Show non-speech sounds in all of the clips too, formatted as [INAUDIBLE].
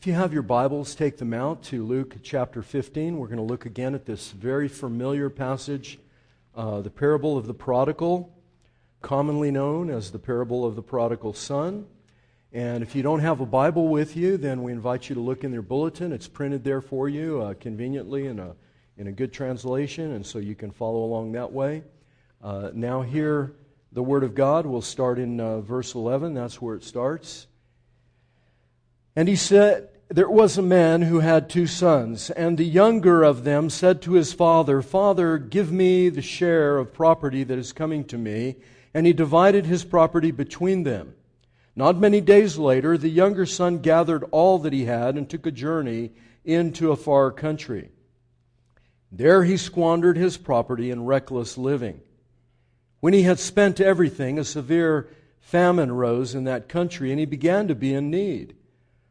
If you have your Bibles, take them out to Luke chapter 15. We're going to look again at this very familiar passage, uh, the parable of the prodigal, commonly known as the parable of the prodigal son. And if you don't have a Bible with you, then we invite you to look in your bulletin. It's printed there for you uh, conveniently in a, in a good translation, and so you can follow along that way. Uh, now, here, the Word of God. We'll start in uh, verse 11. That's where it starts. And he said, There was a man who had two sons, and the younger of them said to his father, Father, give me the share of property that is coming to me. And he divided his property between them. Not many days later, the younger son gathered all that he had and took a journey into a far country. There he squandered his property in reckless living. When he had spent everything, a severe famine rose in that country, and he began to be in need.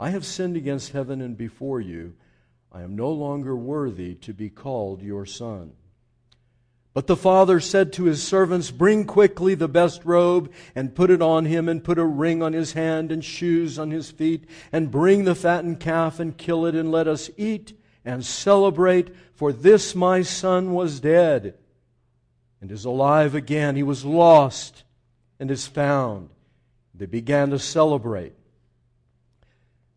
I have sinned against heaven and before you. I am no longer worthy to be called your son. But the father said to his servants, Bring quickly the best robe and put it on him, and put a ring on his hand and shoes on his feet, and bring the fattened calf and kill it, and let us eat and celebrate. For this my son was dead and is alive again. He was lost and is found. They began to celebrate.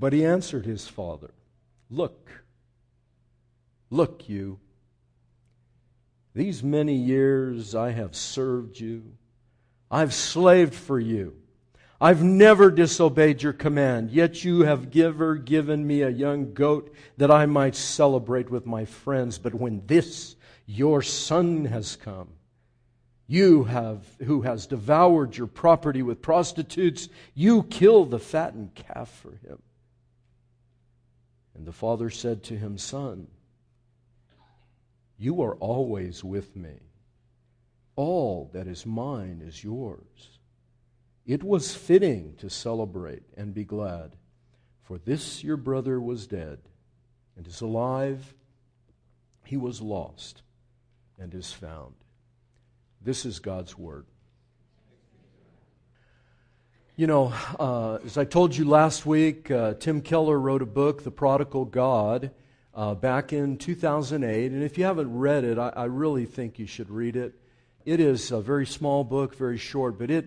But he answered his father, Look, look, you. These many years I have served you. I've slaved for you. I've never disobeyed your command, yet you have giver given me a young goat that I might celebrate with my friends. But when this, your son, has come, you have, who has devoured your property with prostitutes, you kill the fattened calf for him. And the father said to him, Son, you are always with me. All that is mine is yours. It was fitting to celebrate and be glad, for this your brother was dead and is alive. He was lost and is found. This is God's word. You know, uh, as I told you last week, uh, Tim Keller wrote a book, The Prodigal God, uh, back in 2008. And if you haven't read it, I, I, really think you should read it. It is a very small book, very short, but it,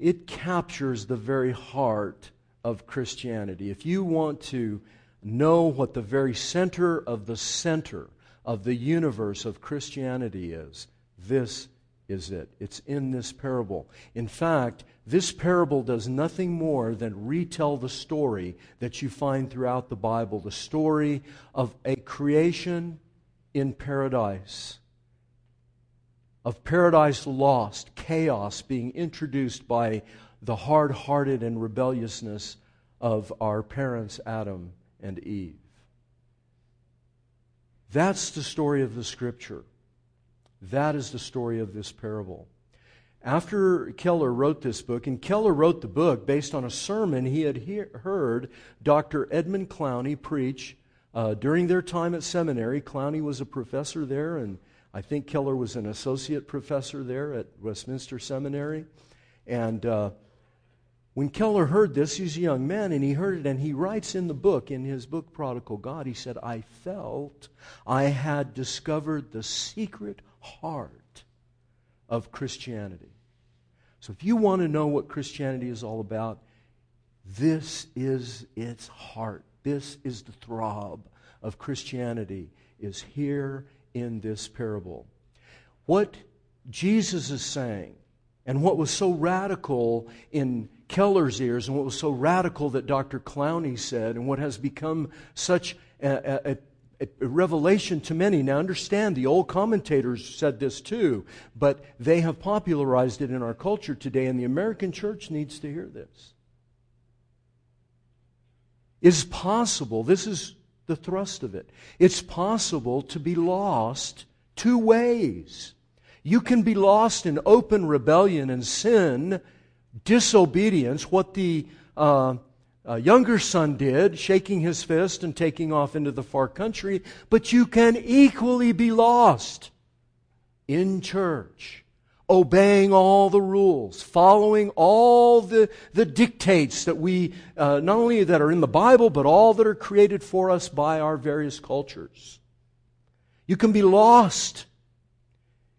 it captures the very heart of Christianity. If you want to know what the very center of the center of the universe of Christianity is, this is it. It's in this parable. In fact, this parable does nothing more than retell the story that you find throughout the Bible the story of a creation in paradise, of paradise lost, chaos being introduced by the hard hearted and rebelliousness of our parents, Adam and Eve. That's the story of the Scripture. That is the story of this parable. after Keller wrote this book, and Keller wrote the book based on a sermon he had heard Dr. Edmund Clowney preach uh, during their time at seminary. Clowney was a professor there, and I think Keller was an associate professor there at Westminster Seminary. And uh, when Keller heard this, he's a young man, and he heard it, and he writes in the book, in his book, Prodigal God, he said, I felt I had discovered the secret heart of Christianity. So if you want to know what Christianity is all about, this is its heart. This is the throb of Christianity is here in this parable. What Jesus is saying and what was so radical in Keller's ears and what was so radical that Dr. Clowney said and what has become such a, a, a revelation to many. Now, understand, the old commentators said this too, but they have popularized it in our culture today, and the American church needs to hear this. It's possible, this is the thrust of it, it's possible to be lost two ways. You can be lost in open rebellion and sin, disobedience, what the uh, uh, younger son did, shaking his fist and taking off into the far country, but you can equally be lost in church, obeying all the rules, following all the, the dictates that we, uh, not only that are in the Bible, but all that are created for us by our various cultures. You can be lost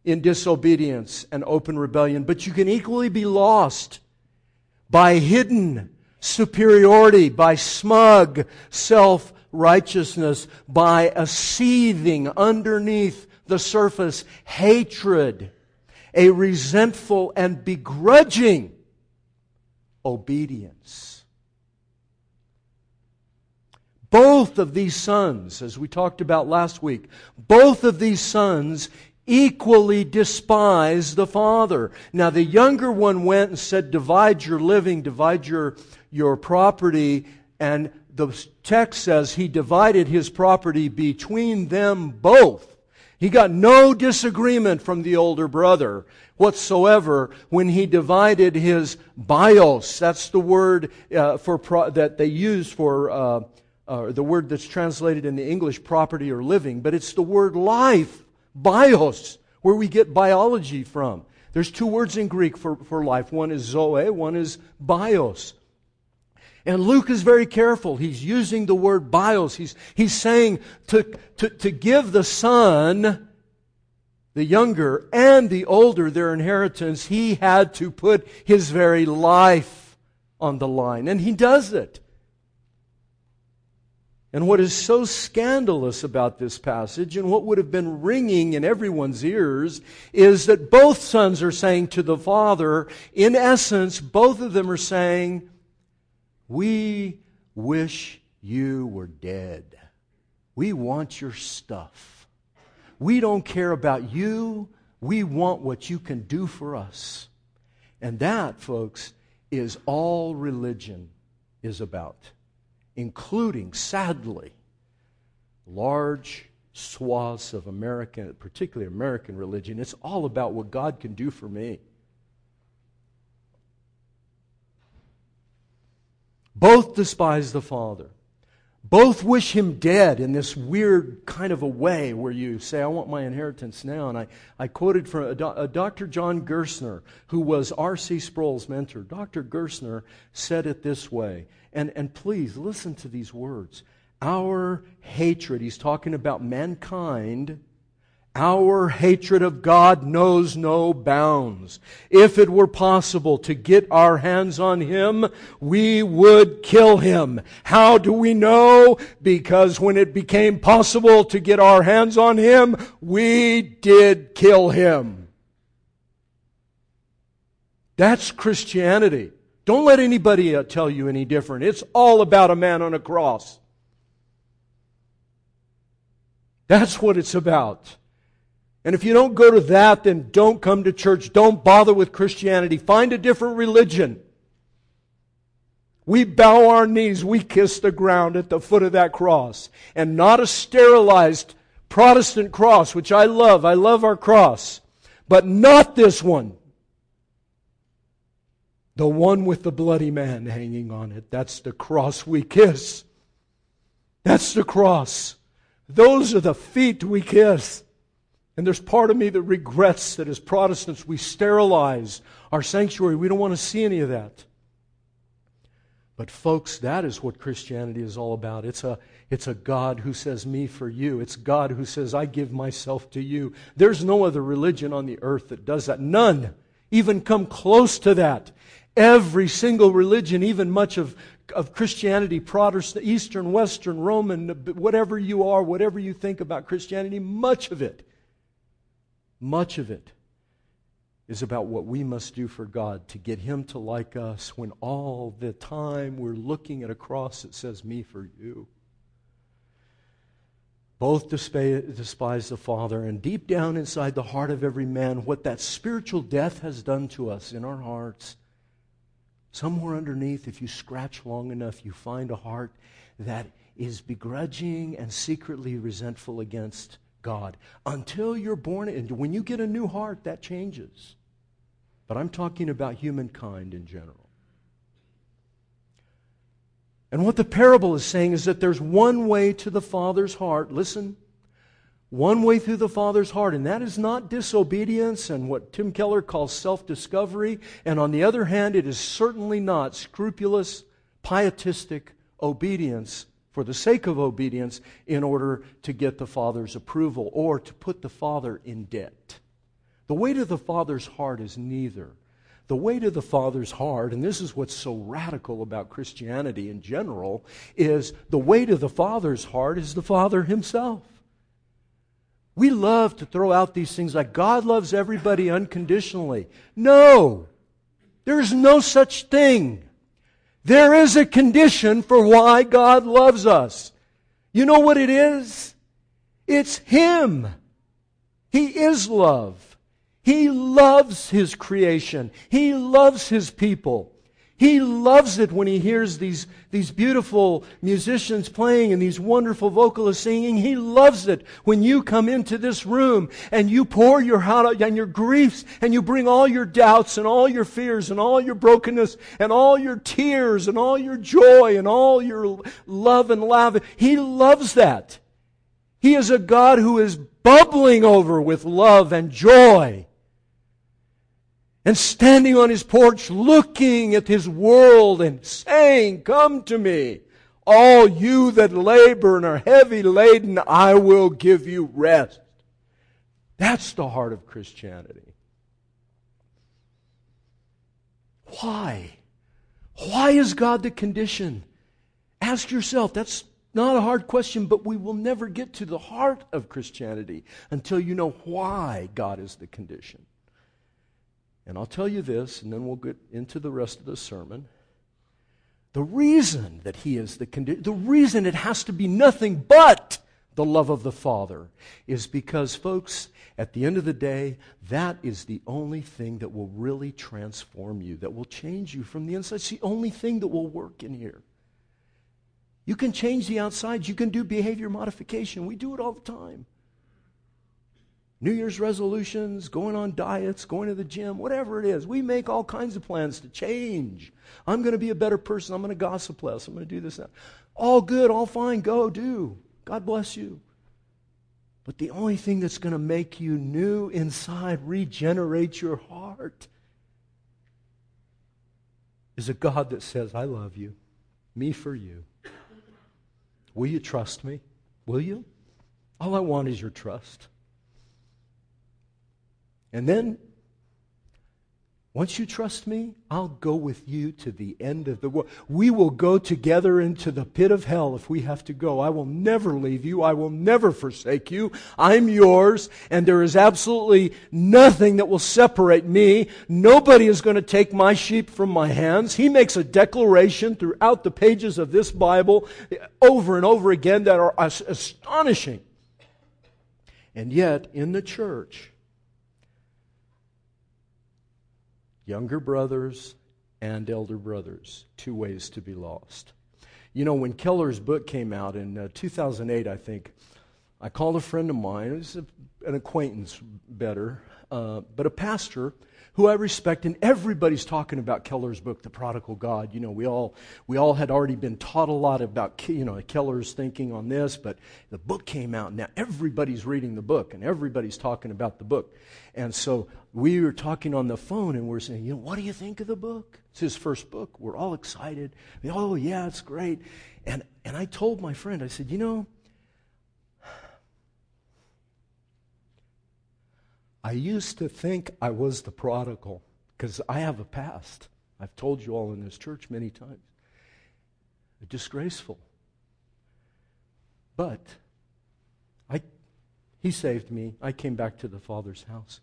in disobedience and open rebellion, but you can equally be lost by hidden superiority, by smug self righteousness, by a seething underneath the surface hatred, a resentful and begrudging obedience. Both of these sons, as we talked about last week, both of these sons equally despise the father. Now, the younger one went and said, Divide your living, divide your, your property. And the text says he divided his property between them both. He got no disagreement from the older brother whatsoever when he divided his bios. That's the word uh, for pro- that they use for uh, uh, the word that's translated in the English property or living, but it's the word life bios, where we get biology from. There's two words in Greek for, for life. One is zoe, one is bios. And Luke is very careful. He's using the word bios. He's, he's saying to, to, to give the son, the younger and the older, their inheritance, he had to put his very life on the line. And he does it. And what is so scandalous about this passage, and what would have been ringing in everyone's ears, is that both sons are saying to the father, in essence, both of them are saying, We wish you were dead. We want your stuff. We don't care about you. We want what you can do for us. And that, folks, is all religion is about including, sadly, large swaths of American, particularly American religion. It's all about what God can do for me. Both despise the Father. Both wish him dead in this weird kind of a way where you say, I want my inheritance now. And I, I quoted from a, a Dr. John Gerstner, who was R.C. Sproul's mentor. Dr. Gerstner said it this way and, and please listen to these words. Our hatred, he's talking about mankind, our hatred of God knows no bounds. If it were possible to get our hands on him, we would kill him. How do we know? Because when it became possible to get our hands on him, we did kill him. That's Christianity. Don't let anybody uh, tell you any different. It's all about a man on a cross. That's what it's about. And if you don't go to that, then don't come to church. Don't bother with Christianity. Find a different religion. We bow our knees, we kiss the ground at the foot of that cross. And not a sterilized Protestant cross, which I love. I love our cross. But not this one. The one with the bloody man hanging on it. That's the cross we kiss. That's the cross. Those are the feet we kiss. And there's part of me that regrets that as Protestants we sterilize our sanctuary. We don't want to see any of that. But, folks, that is what Christianity is all about. It's a, it's a God who says, Me for you. It's God who says, I give myself to you. There's no other religion on the earth that does that. None even come close to that. Every single religion, even much of, of Christianity, Protestant, Eastern, Western, Roman, whatever you are, whatever you think about Christianity, much of it, much of it is about what we must do for God to get Him to like us when all the time we're looking at a cross that says, Me for you. Both despise the Father, and deep down inside the heart of every man, what that spiritual death has done to us in our hearts. Somewhere underneath, if you scratch long enough, you find a heart that is begrudging and secretly resentful against God. Until you're born, and when you get a new heart, that changes. But I'm talking about humankind in general. And what the parable is saying is that there's one way to the Father's heart. Listen. One way through the Father's heart, and that is not disobedience and what Tim Keller calls self discovery. And on the other hand, it is certainly not scrupulous, pietistic obedience for the sake of obedience in order to get the Father's approval or to put the Father in debt. The weight of the Father's heart is neither. The weight of the Father's heart, and this is what's so radical about Christianity in general, is the weight of the Father's heart is the Father Himself. We love to throw out these things like God loves everybody unconditionally. No, there's no such thing. There is a condition for why God loves us. You know what it is? It's Him. He is love. He loves his creation. He loves his people. He loves it when he hears these, these beautiful musicians playing and these wonderful vocalists singing. He loves it when you come into this room and you pour your heart out and your griefs and you bring all your doubts and all your fears and all your brokenness and all your tears and all your joy and all your love and love. He loves that. He is a God who is bubbling over with love and joy and standing on his porch looking at his world and saying, Come to me, all you that labor and are heavy laden, I will give you rest. That's the heart of Christianity. Why? Why is God the condition? Ask yourself. That's not a hard question, but we will never get to the heart of Christianity until you know why God is the condition. And I'll tell you this, and then we'll get into the rest of the sermon. The reason that he is the condition, the reason it has to be nothing but the love of the Father is because, folks, at the end of the day, that is the only thing that will really transform you, that will change you from the inside. It's the only thing that will work in here. You can change the outside, you can do behavior modification. We do it all the time. New Year's resolutions, going on diets, going to the gym, whatever it is. We make all kinds of plans to change. I'm going to be a better person. I'm going to gossip less. I'm going to do this. That. All good, all fine. Go, do. God bless you. But the only thing that's going to make you new inside, regenerate your heart, is a God that says, I love you, me for you. Will you trust me? Will you? All I want is your trust. And then, once you trust me, I'll go with you to the end of the world. We will go together into the pit of hell if we have to go. I will never leave you. I will never forsake you. I'm yours, and there is absolutely nothing that will separate me. Nobody is going to take my sheep from my hands. He makes a declaration throughout the pages of this Bible over and over again that are astonishing. And yet, in the church, younger brothers and elder brothers, two ways to be lost. You know, when Keller's book came out in uh, 2008, I think, I called a friend of mine, it was a, an acquaintance better, uh, but a pastor who I respect, and everybody's talking about Keller's book, The Prodigal God. You know, we all, we all had already been taught a lot about, you know, Keller's thinking on this, but the book came out, and now everybody's reading the book, and everybody's talking about the book. And so we were talking on the phone, and we're saying, you know, what do you think of the book? It's his first book. We're all excited. Oh, yeah, it's great. And, and I told my friend, I said, you know, I used to think I was the prodigal because I have a past. I've told you all in this church many times. Disgraceful. But I, he saved me. I came back to the Father's house.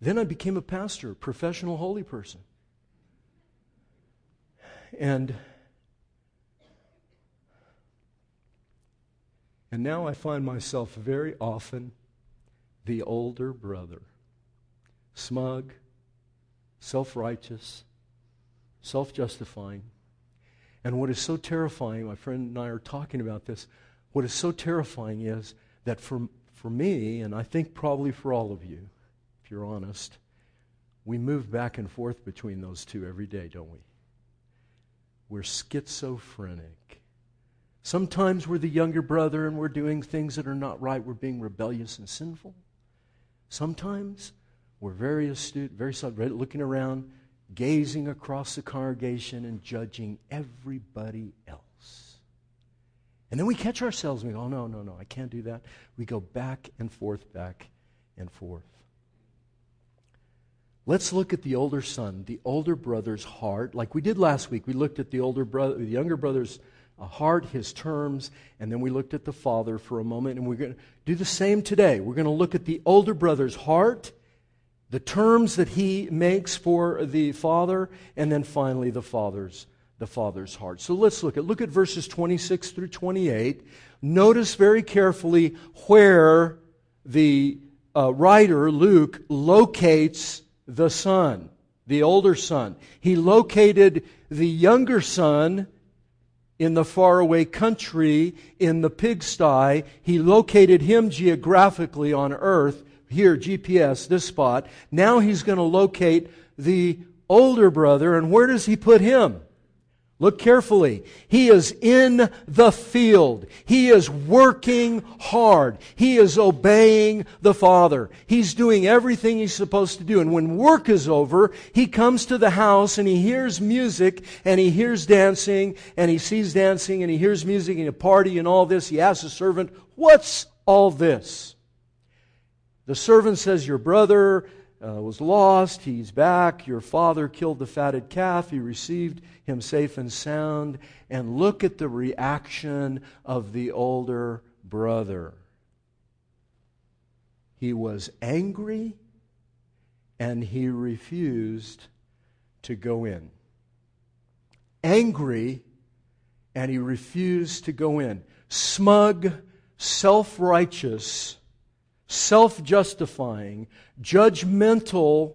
Then I became a pastor, professional holy person. And and now I find myself very often the older brother smug, self righteous, self justifying. And what is so terrifying, my friend and I are talking about this, what is so terrifying is that for, for me, and I think probably for all of you, if you're honest, we move back and forth between those two every day, don't we? We're schizophrenic. Sometimes we're the younger brother and we're doing things that are not right. We're being rebellious and sinful. Sometimes we're very astute, very subtle, looking around, gazing across the congregation and judging everybody else. And then we catch ourselves and we go, oh, no, no, no, I can't do that. We go back and forth, back and forth. Let's look at the older son, the older brother's heart. Like we did last week, we looked at the older brother, the younger brother's uh, heart, his terms, and then we looked at the father for a moment. And we're going to do the same today. We're going to look at the older brother's heart the terms that he makes for the father, and then finally the father's the father's heart. So let's look at look at verses 26 through 28. Notice very carefully where the uh, writer Luke locates the son, the older son. He located the younger son in the faraway country in the pigsty. He located him geographically on earth here, GPS, this spot. Now he's going to locate the older brother, and where does he put him? Look carefully. He is in the field. He is working hard. He is obeying the Father. He's doing everything he's supposed to do. And when work is over, he comes to the house and he hears music and he hears dancing and he sees dancing and he hears music and a party and all this. He asks the servant, What's all this? The servant says, Your brother uh, was lost. He's back. Your father killed the fatted calf. He received him safe and sound. And look at the reaction of the older brother. He was angry and he refused to go in. Angry and he refused to go in. Smug, self righteous self justifying, judgmentalness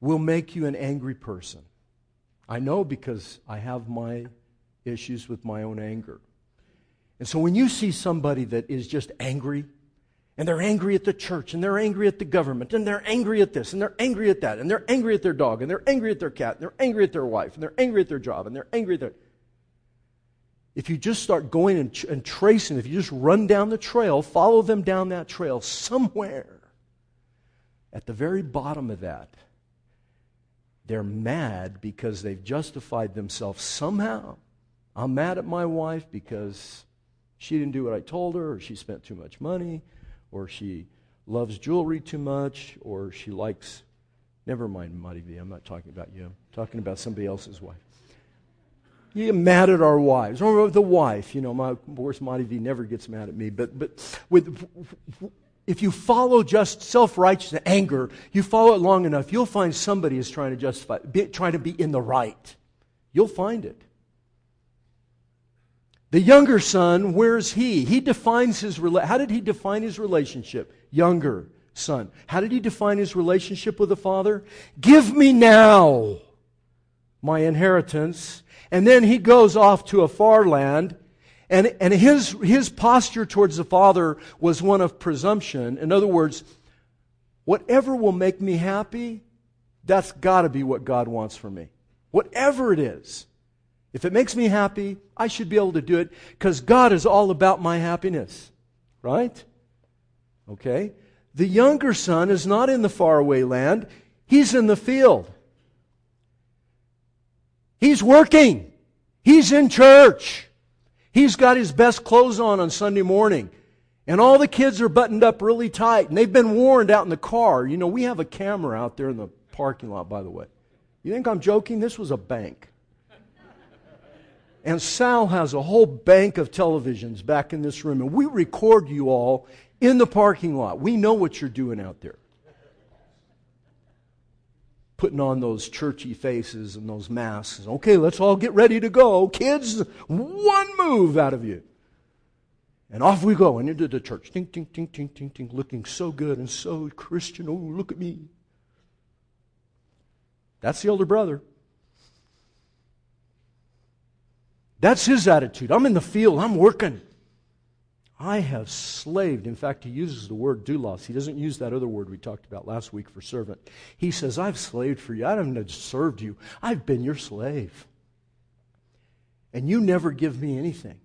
will make you an angry person. I know because I have my issues with my own anger. And so when you see somebody that is just angry, and they're angry at the church, and they're angry at the government, and they're angry at this, and they're angry at that, and they're angry at their dog, and they're angry at their cat, and they're angry at their wife, and they're angry at their job, and they're angry at their if you just start going and, and tracing, if you just run down the trail, follow them down that trail, somewhere at the very bottom of that, they're mad because they've justified themselves somehow. I'm mad at my wife because she didn't do what I told her, or she spent too much money, or she loves jewelry too much, or she likes. Never mind, Mighty V. I'm not talking about you. I'm talking about somebody else's wife. You get mad at our wives. Or the wife, you know, my course Monty never gets mad at me, but but with if you follow just self-righteous anger, you follow it long enough, you'll find somebody is trying to justify, be, trying to be in the right. You'll find it. The younger son, where's he? He defines his how did he define his relationship? Younger son. How did he define his relationship with the father? Give me now my inheritance and then he goes off to a far land, and, and his, his posture towards the Father was one of presumption. In other words, Whatever will make me happy, that's got to be what God wants for me. Whatever it is. If it makes me happy, I should be able to do it because God is all about my happiness. Right? Okay? The younger son is not in the faraway land, he's in the field. He's working, he's in church, he's got his best clothes on on Sunday morning. And all the kids are buttoned up really tight, and they've been warned out in the car. You know, we have a camera out there in the parking lot, by the way. You think I'm joking? This was a bank. And Sal has a whole bank of televisions back in this room, and we record you all in the parking lot. We know what you're doing out there. Putting on those churchy faces and those masks. Okay, let's all get ready to go. Kids, one move out of you. And off we go and into the church. Ting, ting, ting, ting, ting, ting, looking so good and so Christian. Oh, look at me. That's the older brother. That's his attitude. I'm in the field, I'm working. I have slaved. In fact, he uses the word doulos. He doesn't use that other word we talked about last week for servant. He says, I've slaved for you. I haven't served you. I've been your slave. And you never give me anything.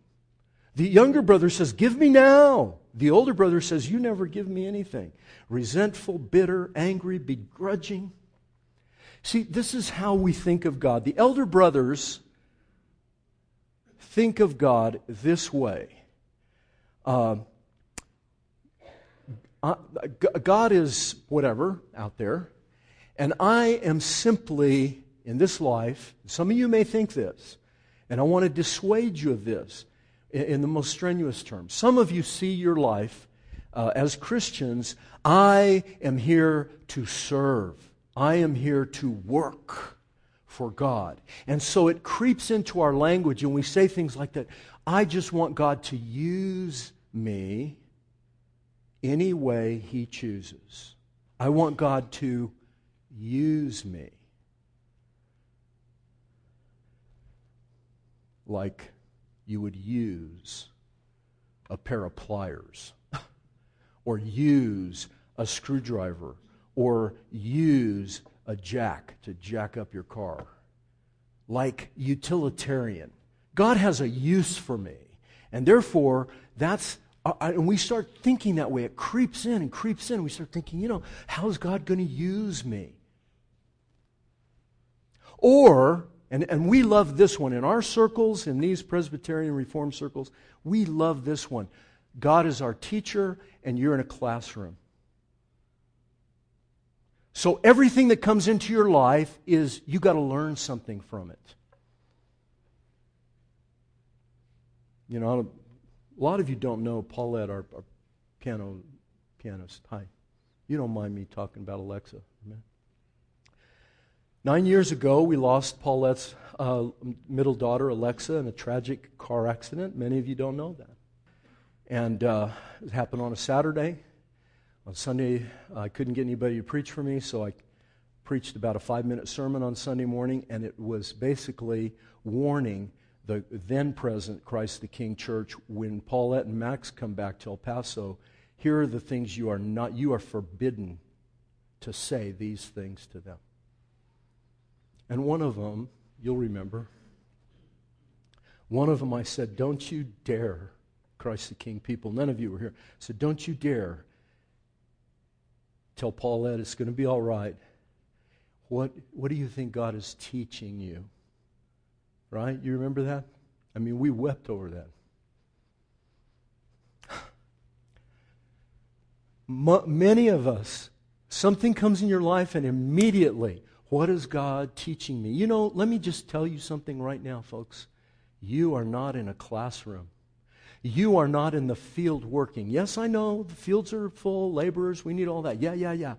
The younger brother says, Give me now. The older brother says, You never give me anything. Resentful, bitter, angry, begrudging. See, this is how we think of God. The elder brothers think of God this way uh, God is whatever out there, and I am simply in this life. Some of you may think this, and I want to dissuade you of this in the most strenuous terms. Some of you see your life uh, as Christians. I am here to serve. I am here to work for God. And so it creeps into our language, and we say things like that I just want God to use me any way He chooses. I want God to use me. Like you would use a pair of pliers, [LAUGHS] or use a screwdriver, or use a jack to jack up your car. Like utilitarian. God has a use for me. And therefore, that's, Uh, and we start thinking that way. It creeps in and creeps in. We start thinking, you know, how's God going to use me? Or, and, and we love this one in our circles, in these Presbyterian Reform circles, we love this one. God is our teacher, and you're in a classroom. So everything that comes into your life is you got to learn something from it. You know, a lot of you don't know Paulette, our, our piano pianist. Hi. You don't mind me talking about Alexa. Amen. Nine years ago, we lost Paulette's uh, middle daughter, Alexa, in a tragic car accident. Many of you don't know that. And uh, it happened on a Saturday. On Sunday, I couldn't get anybody to preach for me, so I preached about a five minute sermon on Sunday morning, and it was basically warning the then present Christ the King church when Paulette and Max come back to El Paso. Here are the things you are not, you are forbidden to say these things to them. And one of them, you'll remember, one of them I said, Don't you dare, Christ the King people, none of you were here. I said, Don't you dare tell Paulette it's going to be all right. What, what do you think God is teaching you? Right? You remember that? I mean, we wept over that. many of us, something comes in your life and immediately, what is God teaching me? You know, let me just tell you something right now, folks. You are not in a classroom. You are not in the field working. Yes, I know the fields are full, laborers, we need all that. Yeah, yeah, yeah.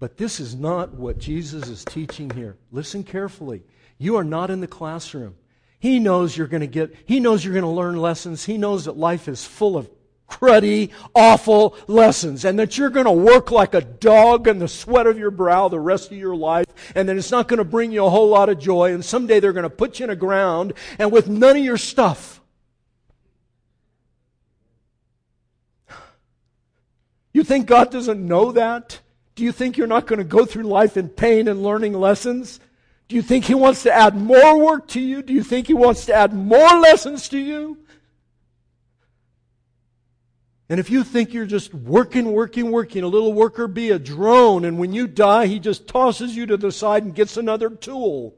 But this is not what Jesus is teaching here. Listen carefully. You are not in the classroom. He knows you're going to get, he knows you're going to learn lessons. He knows that life is full of cruddy, awful lessons, and that you're going to work like a dog in the sweat of your brow the rest of your life, and that it's not going to bring you a whole lot of joy, and someday they're going to put you in a ground, and with none of your stuff. You think God doesn't know that? Do you think you're not going to go through life in pain and learning lessons? Do you think He wants to add more work to you? Do you think He wants to add more lessons to you? And if you think you're just working, working, working, a little worker bee a drone, and when you die, He just tosses you to the side and gets another tool.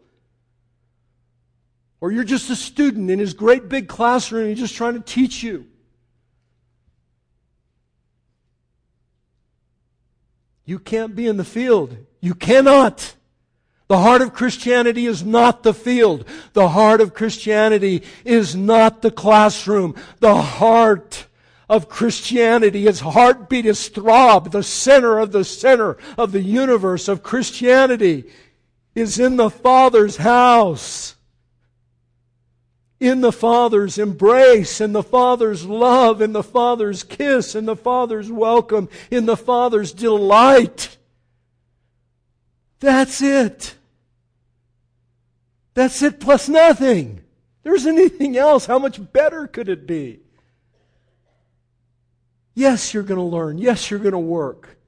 Or you're just a student in His great big classroom, He's just trying to teach you. You can't be in the field. You cannot. The heart of Christianity is not the field. The heart of Christianity is not the classroom. The heart of Christianity, its heartbeat, its throb, the center of the center of the universe of Christianity is in the Father's house in the Father's embrace, in the Father's love, in the Father's kiss, in the Father's welcome, in the Father's delight. That's it. That's it plus nothing. There's anything else. How much better could it be? Yes, you're going to learn. Yes, you're going to work.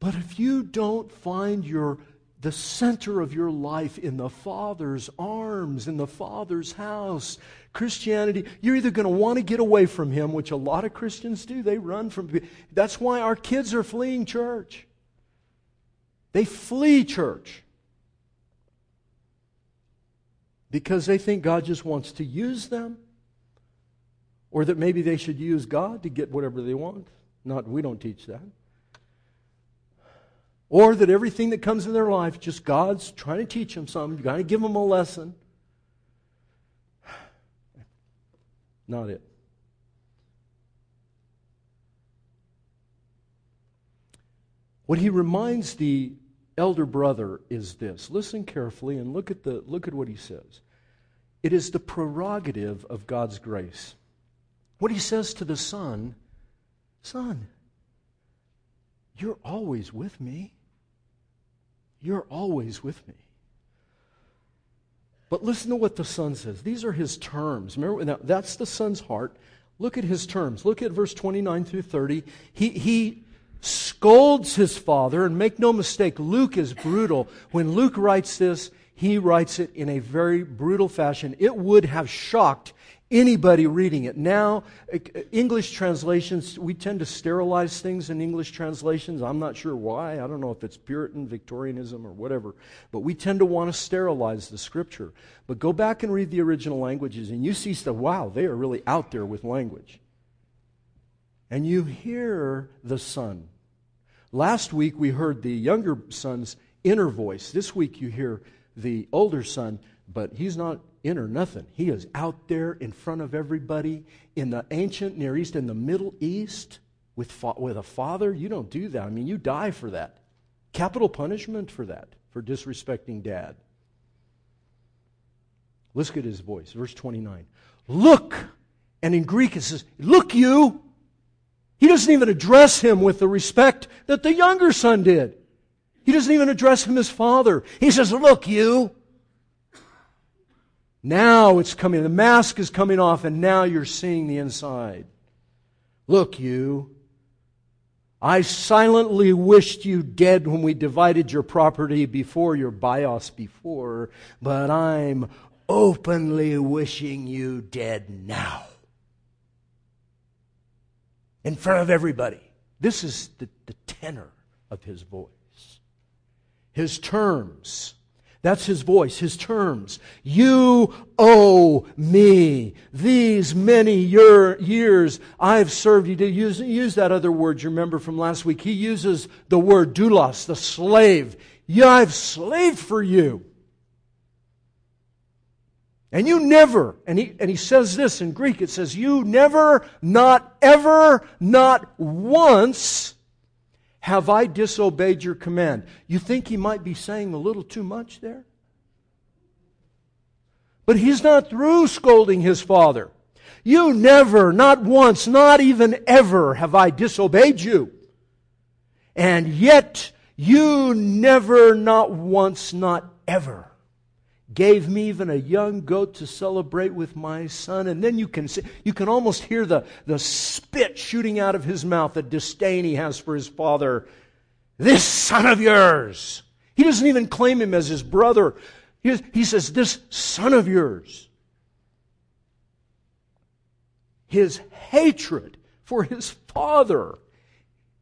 But if you don't find your the center of your life in the Father's arms, in the Father's house. Christianity, you're either going to want to get away from Him, which a lot of Christians do. They run from. That's why our kids are fleeing church. They flee church because they think God just wants to use them, or that maybe they should use God to get whatever they want. Not, we don't teach that. Or that everything that comes in their life, just God's trying to teach them something. You've got to give them a lesson. Not it. What he reminds the elder brother is this. Listen carefully and look at, the, look at what he says. It is the prerogative of God's grace. What he says to the son Son, you're always with me. You're always with me. But listen to what the son says. These are his terms. Remember, that's the son's heart. Look at his terms. Look at verse 29 through 30. He, he scolds his father, and make no mistake, Luke is brutal. When Luke writes this, he writes it in a very brutal fashion. It would have shocked anybody reading it. Now, eh, eh, English translations, we tend to sterilize things in English translations. I'm not sure why. I don't know if it's Puritan Victorianism or whatever. But we tend to want to sterilize the scripture. But go back and read the original languages, and you see stuff, wow, they are really out there with language. And you hear the son. Last week we heard the younger son's inner voice. This week you hear the older son, but he's not in or nothing. He is out there in front of everybody in the ancient Near East, in the Middle East, with, fa- with a father. You don't do that. I mean, you die for that. Capital punishment for that, for disrespecting dad. Look at his voice, verse 29. Look! And in Greek it says, Look, you! He doesn't even address him with the respect that the younger son did. He doesn't even address him as father. He says, Look, you! Now it's coming. The mask is coming off, and now you're seeing the inside. Look, you. I silently wished you dead when we divided your property before your bios before, but I'm openly wishing you dead now. In front of everybody. This is the, the tenor of his voice. His terms. That's his voice, his terms. You owe me these many year, years I've served you. To use, use that other word you remember from last week. He uses the word doulos, the slave. Yeah, I've slaved for you. And you never, and he, and he says this in Greek, it says, you never, not ever, not once have I disobeyed your command? You think he might be saying a little too much there? But he's not through scolding his father. You never, not once, not even ever have I disobeyed you. And yet, you never, not once, not ever gave me even a young goat to celebrate with my son. And then you can, see, you can almost hear the, the spit shooting out of his mouth, the disdain he has for his father. This son of yours. He doesn't even claim him as his brother. He says, This son of yours. His hatred for his father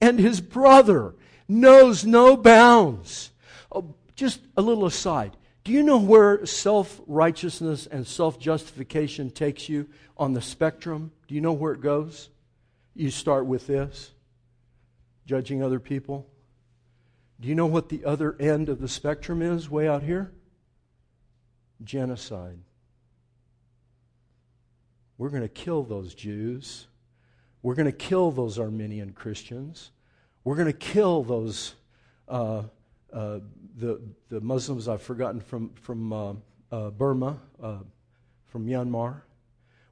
and his brother knows no bounds. Oh, just a little aside. Do you know where self righteousness and self justification takes you on the spectrum? Do you know where it goes? You start with this judging other people. Do you know what the other end of the spectrum is, way out here? Genocide. We're going to kill those Jews. We're going to kill those Armenian Christians. We're going to kill those uh, uh, the the Muslims I've forgotten from from uh, uh Burma, uh, from Myanmar.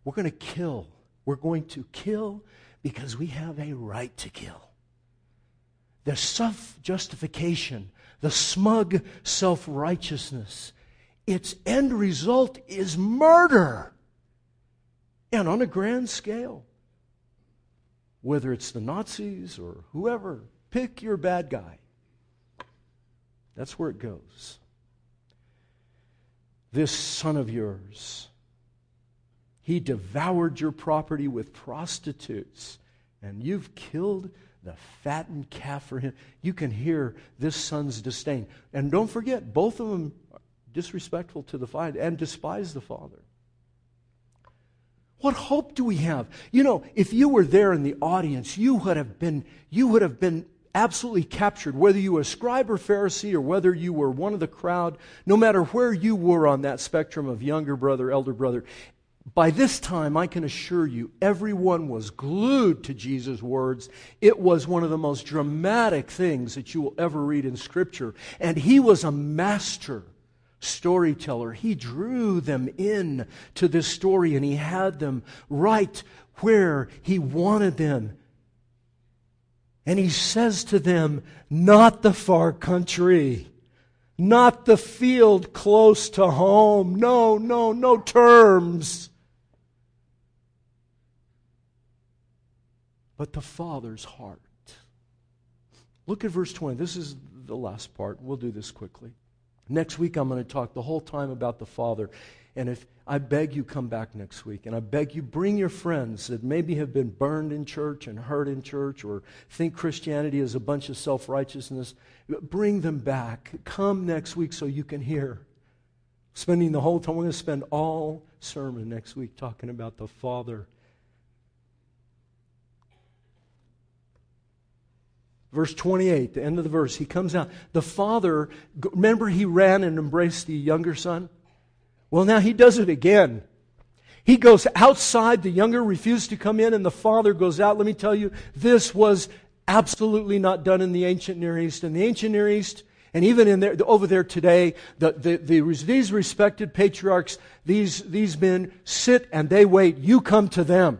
We're going to kill. We're going to kill because we have a right to kill. The self justification, the smug self righteousness, its end result is murder. And on a grand scale whether it's the Nazis or whoever, pick your bad guy. That's where it goes. This son of yours, he devoured your property with prostitutes, and you've killed the fattened calf for him. You can hear this son's disdain. And don't forget, both of them are disrespectful to the father and despise the father. What hope do we have? You know, if you were there in the audience, you would have been, you would have been absolutely captured, whether you were a scribe or Pharisee or whether you were one of the crowd, no matter where you were on that spectrum of younger brother, elder brother. By this time, I can assure you, everyone was glued to Jesus' words. It was one of the most dramatic things that you will ever read in Scripture. And he was a master storyteller. He drew them in to this story and he had them right where he wanted them. And he says to them, not the far country, not the field close to home. No, no, no terms. But the Father's heart. Look at verse 20. This is the last part. We'll do this quickly. Next week, I'm going to talk the whole time about the Father. And if I beg you, come back next week. And I beg you, bring your friends that maybe have been burned in church and hurt in church or think Christianity is a bunch of self righteousness. Bring them back. Come next week so you can hear. Spending the whole time, we're going to spend all sermon next week talking about the Father Verse 28, the end of the verse, he comes out. The father, remember he ran and embraced the younger son? Well, now he does it again. He goes outside, the younger refused to come in, and the father goes out. Let me tell you, this was absolutely not done in the ancient Near East. In the ancient Near East, and even in there, over there today, the, the, the, these respected patriarchs, these, these men sit and they wait. You come to them.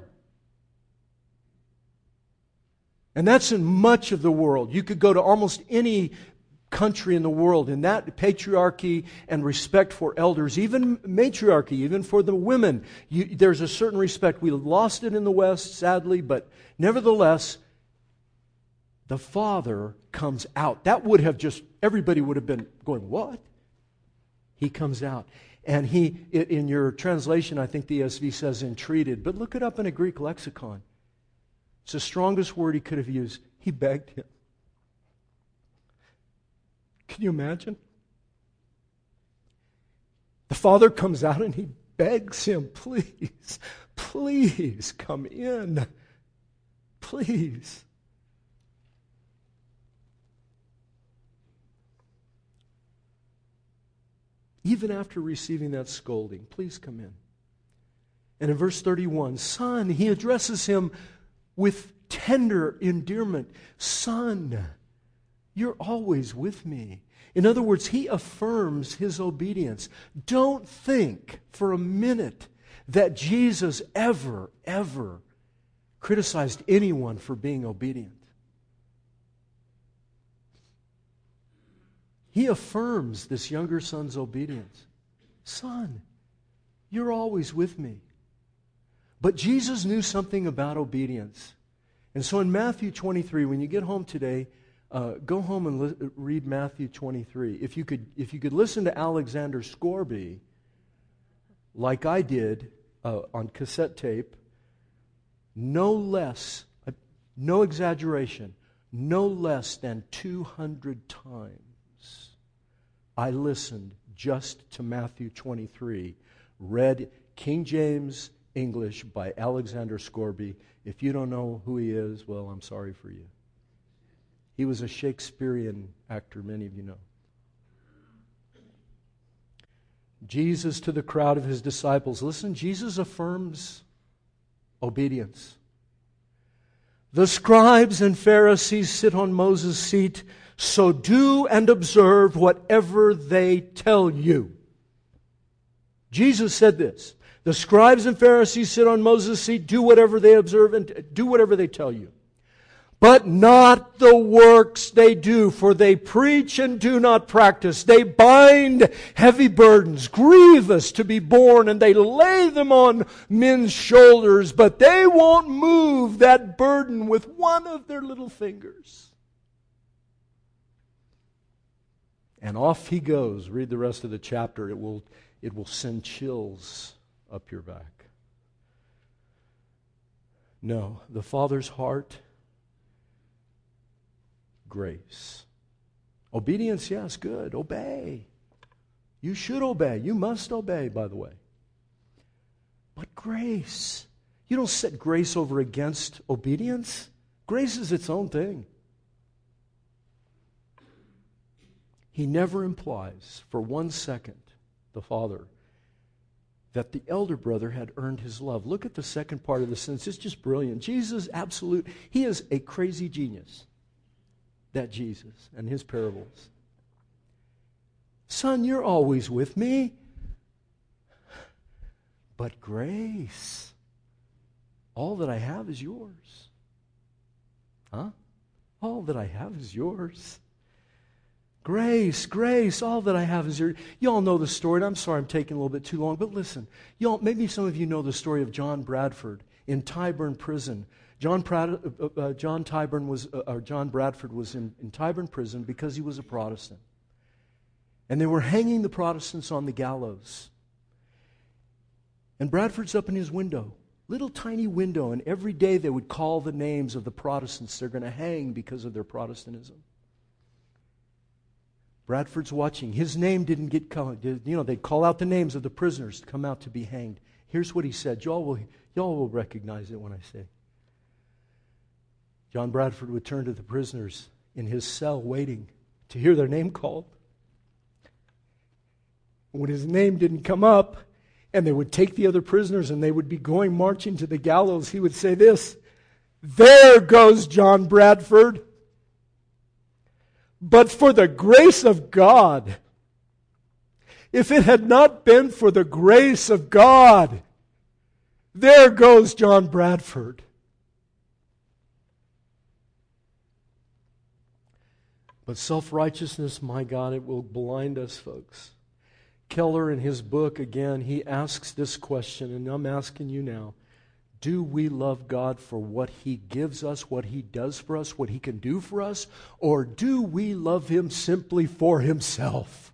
And that's in much of the world. You could go to almost any country in the world, and that patriarchy and respect for elders, even matriarchy, even for the women, you, there's a certain respect. We lost it in the West, sadly, but nevertheless, the father comes out. That would have just, everybody would have been going, What? He comes out. And he, in your translation, I think the ESV says entreated, but look it up in a Greek lexicon. It's the strongest word he could have used. He begged him. Can you imagine? The father comes out and he begs him, please, please come in. Please. Even after receiving that scolding, please come in. And in verse 31, son, he addresses him with tender endearment Son, you're always with me. In other words, he affirms his obedience. Don't think for a minute that Jesus ever, ever criticized anyone for being obedient. He affirms this younger son's obedience. Son, you're always with me. But Jesus knew something about obedience. And so in Matthew 23, when you get home today, uh, go home and li- read Matthew 23. If you, could, if you could listen to Alexander Scourby, like I did uh, on cassette tape, no less, uh, no exaggeration, no less than 200 times I listened just to Matthew 23, read King James English by Alexander Scourby. If you don't know who he is, well, I'm sorry for you. He was a Shakespearean actor, many of you know. Jesus to the crowd of his disciples. Listen, Jesus affirms obedience. The scribes and Pharisees sit on Moses' seat, so do and observe whatever they tell you. Jesus said this. The scribes and Pharisees sit on Moses' seat, do whatever they observe and do whatever they tell you but not the works they do, for they preach and do not practice. They bind heavy burdens, grievous to be borne, and they lay them on men's shoulders, but they won't move that burden with one of their little fingers. And off he goes. Read the rest of the chapter. It will, it will send chills up your back. No, the Father's heart grace. Obedience, yes, good. Obey. You should obey. You must obey, by the way. But grace. You don't set grace over against obedience. Grace is its own thing. He never implies for one second, the Father, that the elder brother had earned his love. Look at the second part of the sentence. It's just brilliant. Jesus, absolute, he is a crazy genius that Jesus and his parables. Son, you're always with me. But grace, all that I have is yours. Huh? All that I have is yours. Grace, grace, all that I have is yours. Y'all know the story, and I'm sorry I'm taking a little bit too long, but listen. Y'all, maybe some of you know the story of John Bradford in Tyburn Prison John, uh, uh, uh, John Tyburn was, uh, or John Bradford was in, in Tyburn prison because he was a Protestant. And they were hanging the Protestants on the gallows. And Bradford's up in his window, little tiny window, and every day they would call the names of the Protestants they're going to hang because of their Protestantism. Bradford's watching. His name didn't get called. You know, they'd call out the names of the prisoners to come out to be hanged. Here's what he said. Y'all will, y'all will recognize it when I say. John Bradford would turn to the prisoners in his cell waiting to hear their name called. When his name didn't come up, and they would take the other prisoners and they would be going marching to the gallows, he would say this There goes John Bradford. But for the grace of God, if it had not been for the grace of God, there goes John Bradford. But self righteousness, my God, it will blind us, folks. Keller, in his book, again, he asks this question, and I'm asking you now Do we love God for what he gives us, what he does for us, what he can do for us, or do we love him simply for himself?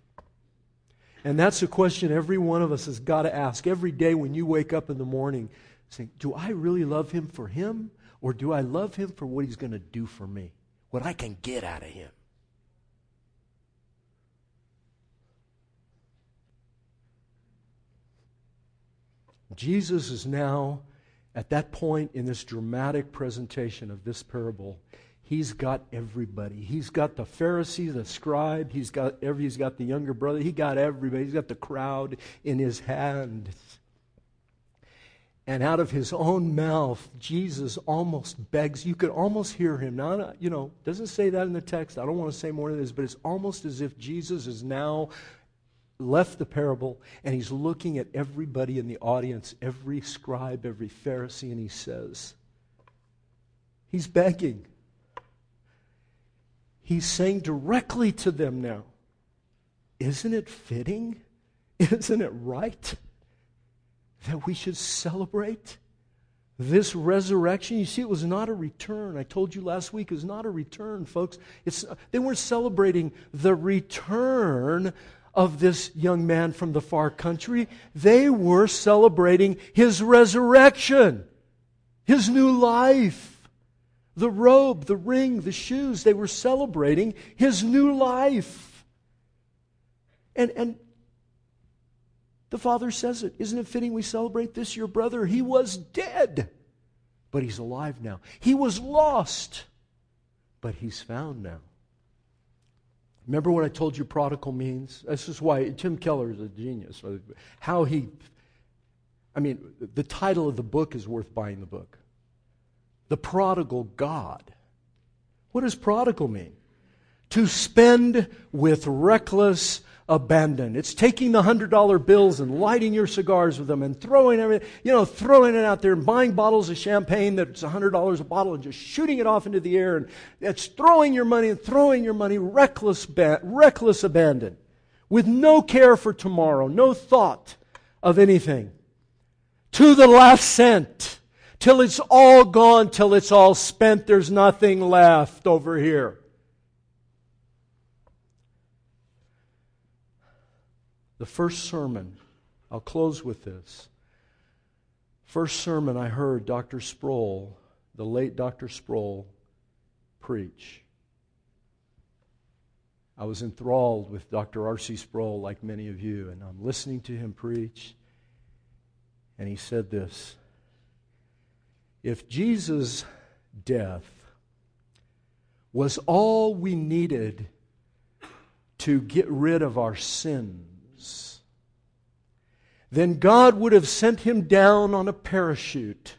And that's a question every one of us has got to ask every day when you wake up in the morning. Saying, Do I really love him for him, or do I love him for what he's going to do for me, what I can get out of him? Jesus is now at that point in this dramatic presentation of this parable. He's got everybody. He's got the Pharisee, the scribe. He's got every, he's got the younger brother. He got everybody. He's got the crowd in his hand. And out of his own mouth, Jesus almost begs. You could almost hear him. Now, you know, doesn't say that in the text. I don't want to say more than this, but it's almost as if Jesus is now left the parable and he's looking at everybody in the audience, every scribe, every Pharisee, and he says, He's begging. He's saying directly to them now, Isn't it fitting? Isn't it right that we should celebrate This resurrection, you see, it was not a return. I told you last week, it was not a return, folks. It's, they weren't celebrating the return of this young man from the far country. They were celebrating his resurrection, his new life. The robe, the ring, the shoes, they were celebrating his new life. And, and the Father says it. Isn't it fitting we celebrate this, your brother? He was dead, but he's alive now. He was lost, but he's found now. Remember what I told you prodigal means? This is why Tim Keller is a genius. How he, I mean, the title of the book is worth buying the book. The Prodigal God. What does prodigal mean? To spend with reckless abandon. It's taking the hundred dollar bills and lighting your cigars with them and throwing everything, you know, throwing it out there and buying bottles of champagne that's a hundred dollars a bottle and just shooting it off into the air and it's throwing your money and throwing your money reckless, reckless abandon with no care for tomorrow, no thought of anything to the last cent till it's all gone, till it's all spent. There's nothing left over here. The first sermon, I'll close with this. First sermon I heard Dr. Sproul, the late Dr. Sproul, preach. I was enthralled with Dr. R.C. Sproul, like many of you, and I'm listening to him preach. And he said this If Jesus' death was all we needed to get rid of our sins, then God would have sent him down on a parachute.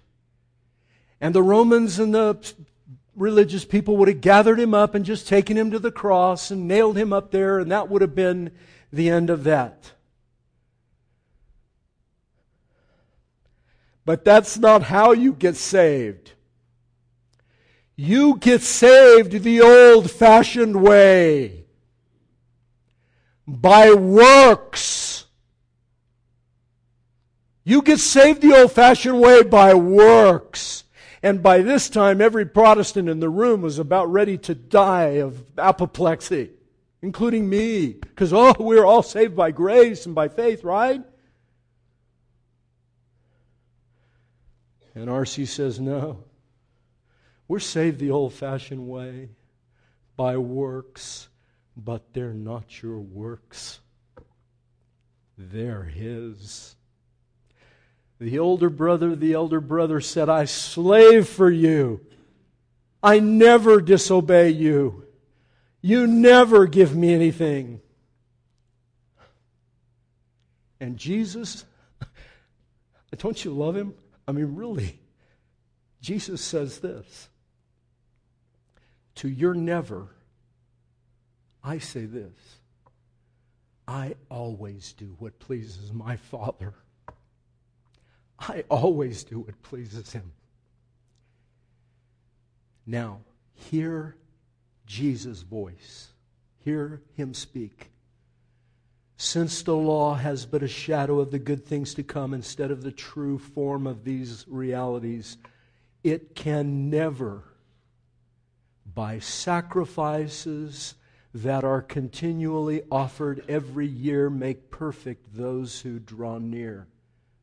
And the Romans and the religious people would have gathered him up and just taken him to the cross and nailed him up there, and that would have been the end of that. But that's not how you get saved. You get saved the old fashioned way by works. You get saved the old fashioned way by works. And by this time, every Protestant in the room was about ready to die of apoplexy, including me. Because, oh, we're all saved by grace and by faith, right? And R.C. says, no. We're saved the old fashioned way by works, but they're not your works, they're His. The older brother, the elder brother said, I slave for you. I never disobey you. You never give me anything. And Jesus, [LAUGHS] don't you love him? I mean, really, Jesus says this To your never, I say this I always do what pleases my Father. I always do what pleases him. Now, hear Jesus' voice. Hear him speak. Since the law has but a shadow of the good things to come instead of the true form of these realities, it can never, by sacrifices that are continually offered every year, make perfect those who draw near.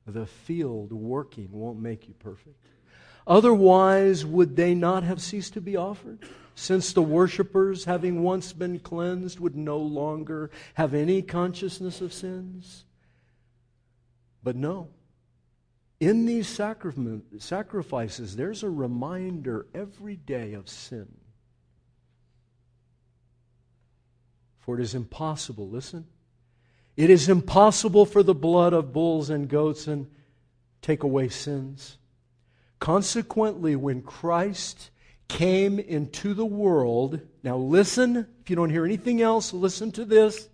The field working won't make you perfect. Otherwise, would they not have ceased to be offered? Since the worshippers, having once been cleansed, would no longer have any consciousness of sins? But no. In these sacrifices, there's a reminder every day of sin. For it is impossible, listen, it is impossible for the blood of bulls and goats and take away sins. Consequently, when Christ came into the world, now listen, if you don't hear anything else, listen to this.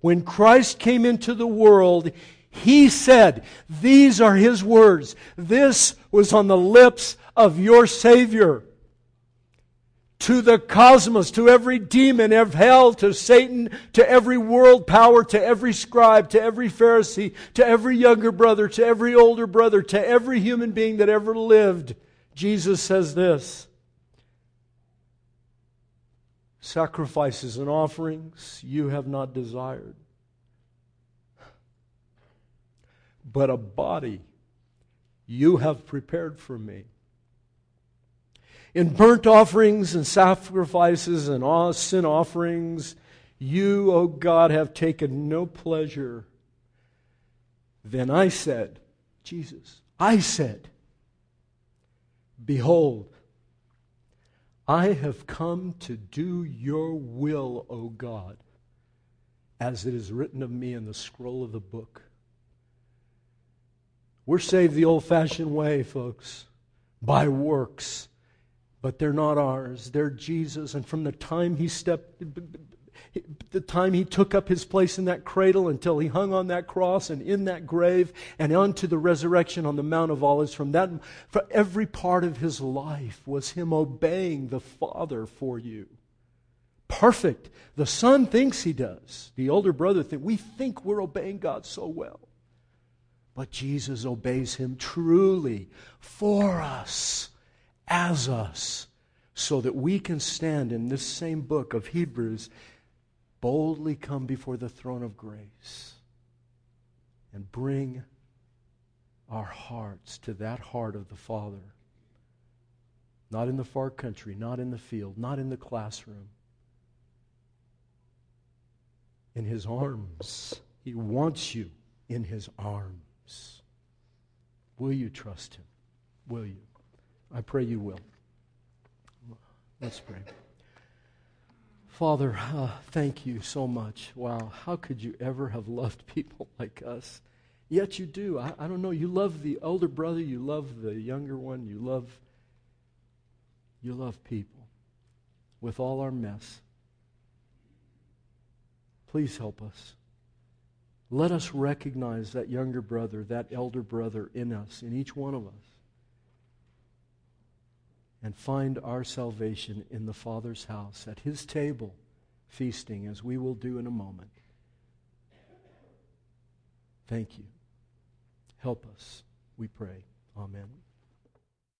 When Christ came into the world, he said, These are his words. This was on the lips of your Savior. To the cosmos, to every demon of hell, to Satan, to every world power, to every scribe, to every Pharisee, to every younger brother, to every older brother, to every human being that ever lived. Jesus says this. Sacrifices and offerings you have not desired, but a body you have prepared for me in burnt offerings and sacrifices and sin offerings, you, O God, have taken no pleasure. Then I said, Jesus, I said, Behold, I have come to do your will, O God, as it is written of me in the scroll of the book. We're saved the old fashioned way, folks, by works but they're not ours. They're Jesus. And from the time he stepped, the time he took up his place in that cradle until he hung on that cross and in that grave and unto the resurrection on the Mount of Olives, from that, for every part of his life was him obeying the Father for you. Perfect. The son thinks he does. The older brother thinks we think we're obeying God so well. But Jesus obeys him truly for us as us so that we can stand in this same book of Hebrews, boldly come before the throne of grace and bring our hearts to that heart of the Father. Not in the far country, not in the field, not in the classroom. In His arms. He wants you in His arms. Will you trust Him? Will you? I pray you will. Let's pray. Father, uh, thank you so much. Wow, how could you ever have loved people [LAUGHS] like us? Yet you do. I, I don't know. You love the older brother, you love the younger one, you love you love people with all our mess. Please help us. Let us recognize that younger brother, that elder brother in us, in each one of us and find our salvation in the Father's house, at His table, feasting, as we will do in a moment. Thank you. Help us, we pray. Amen.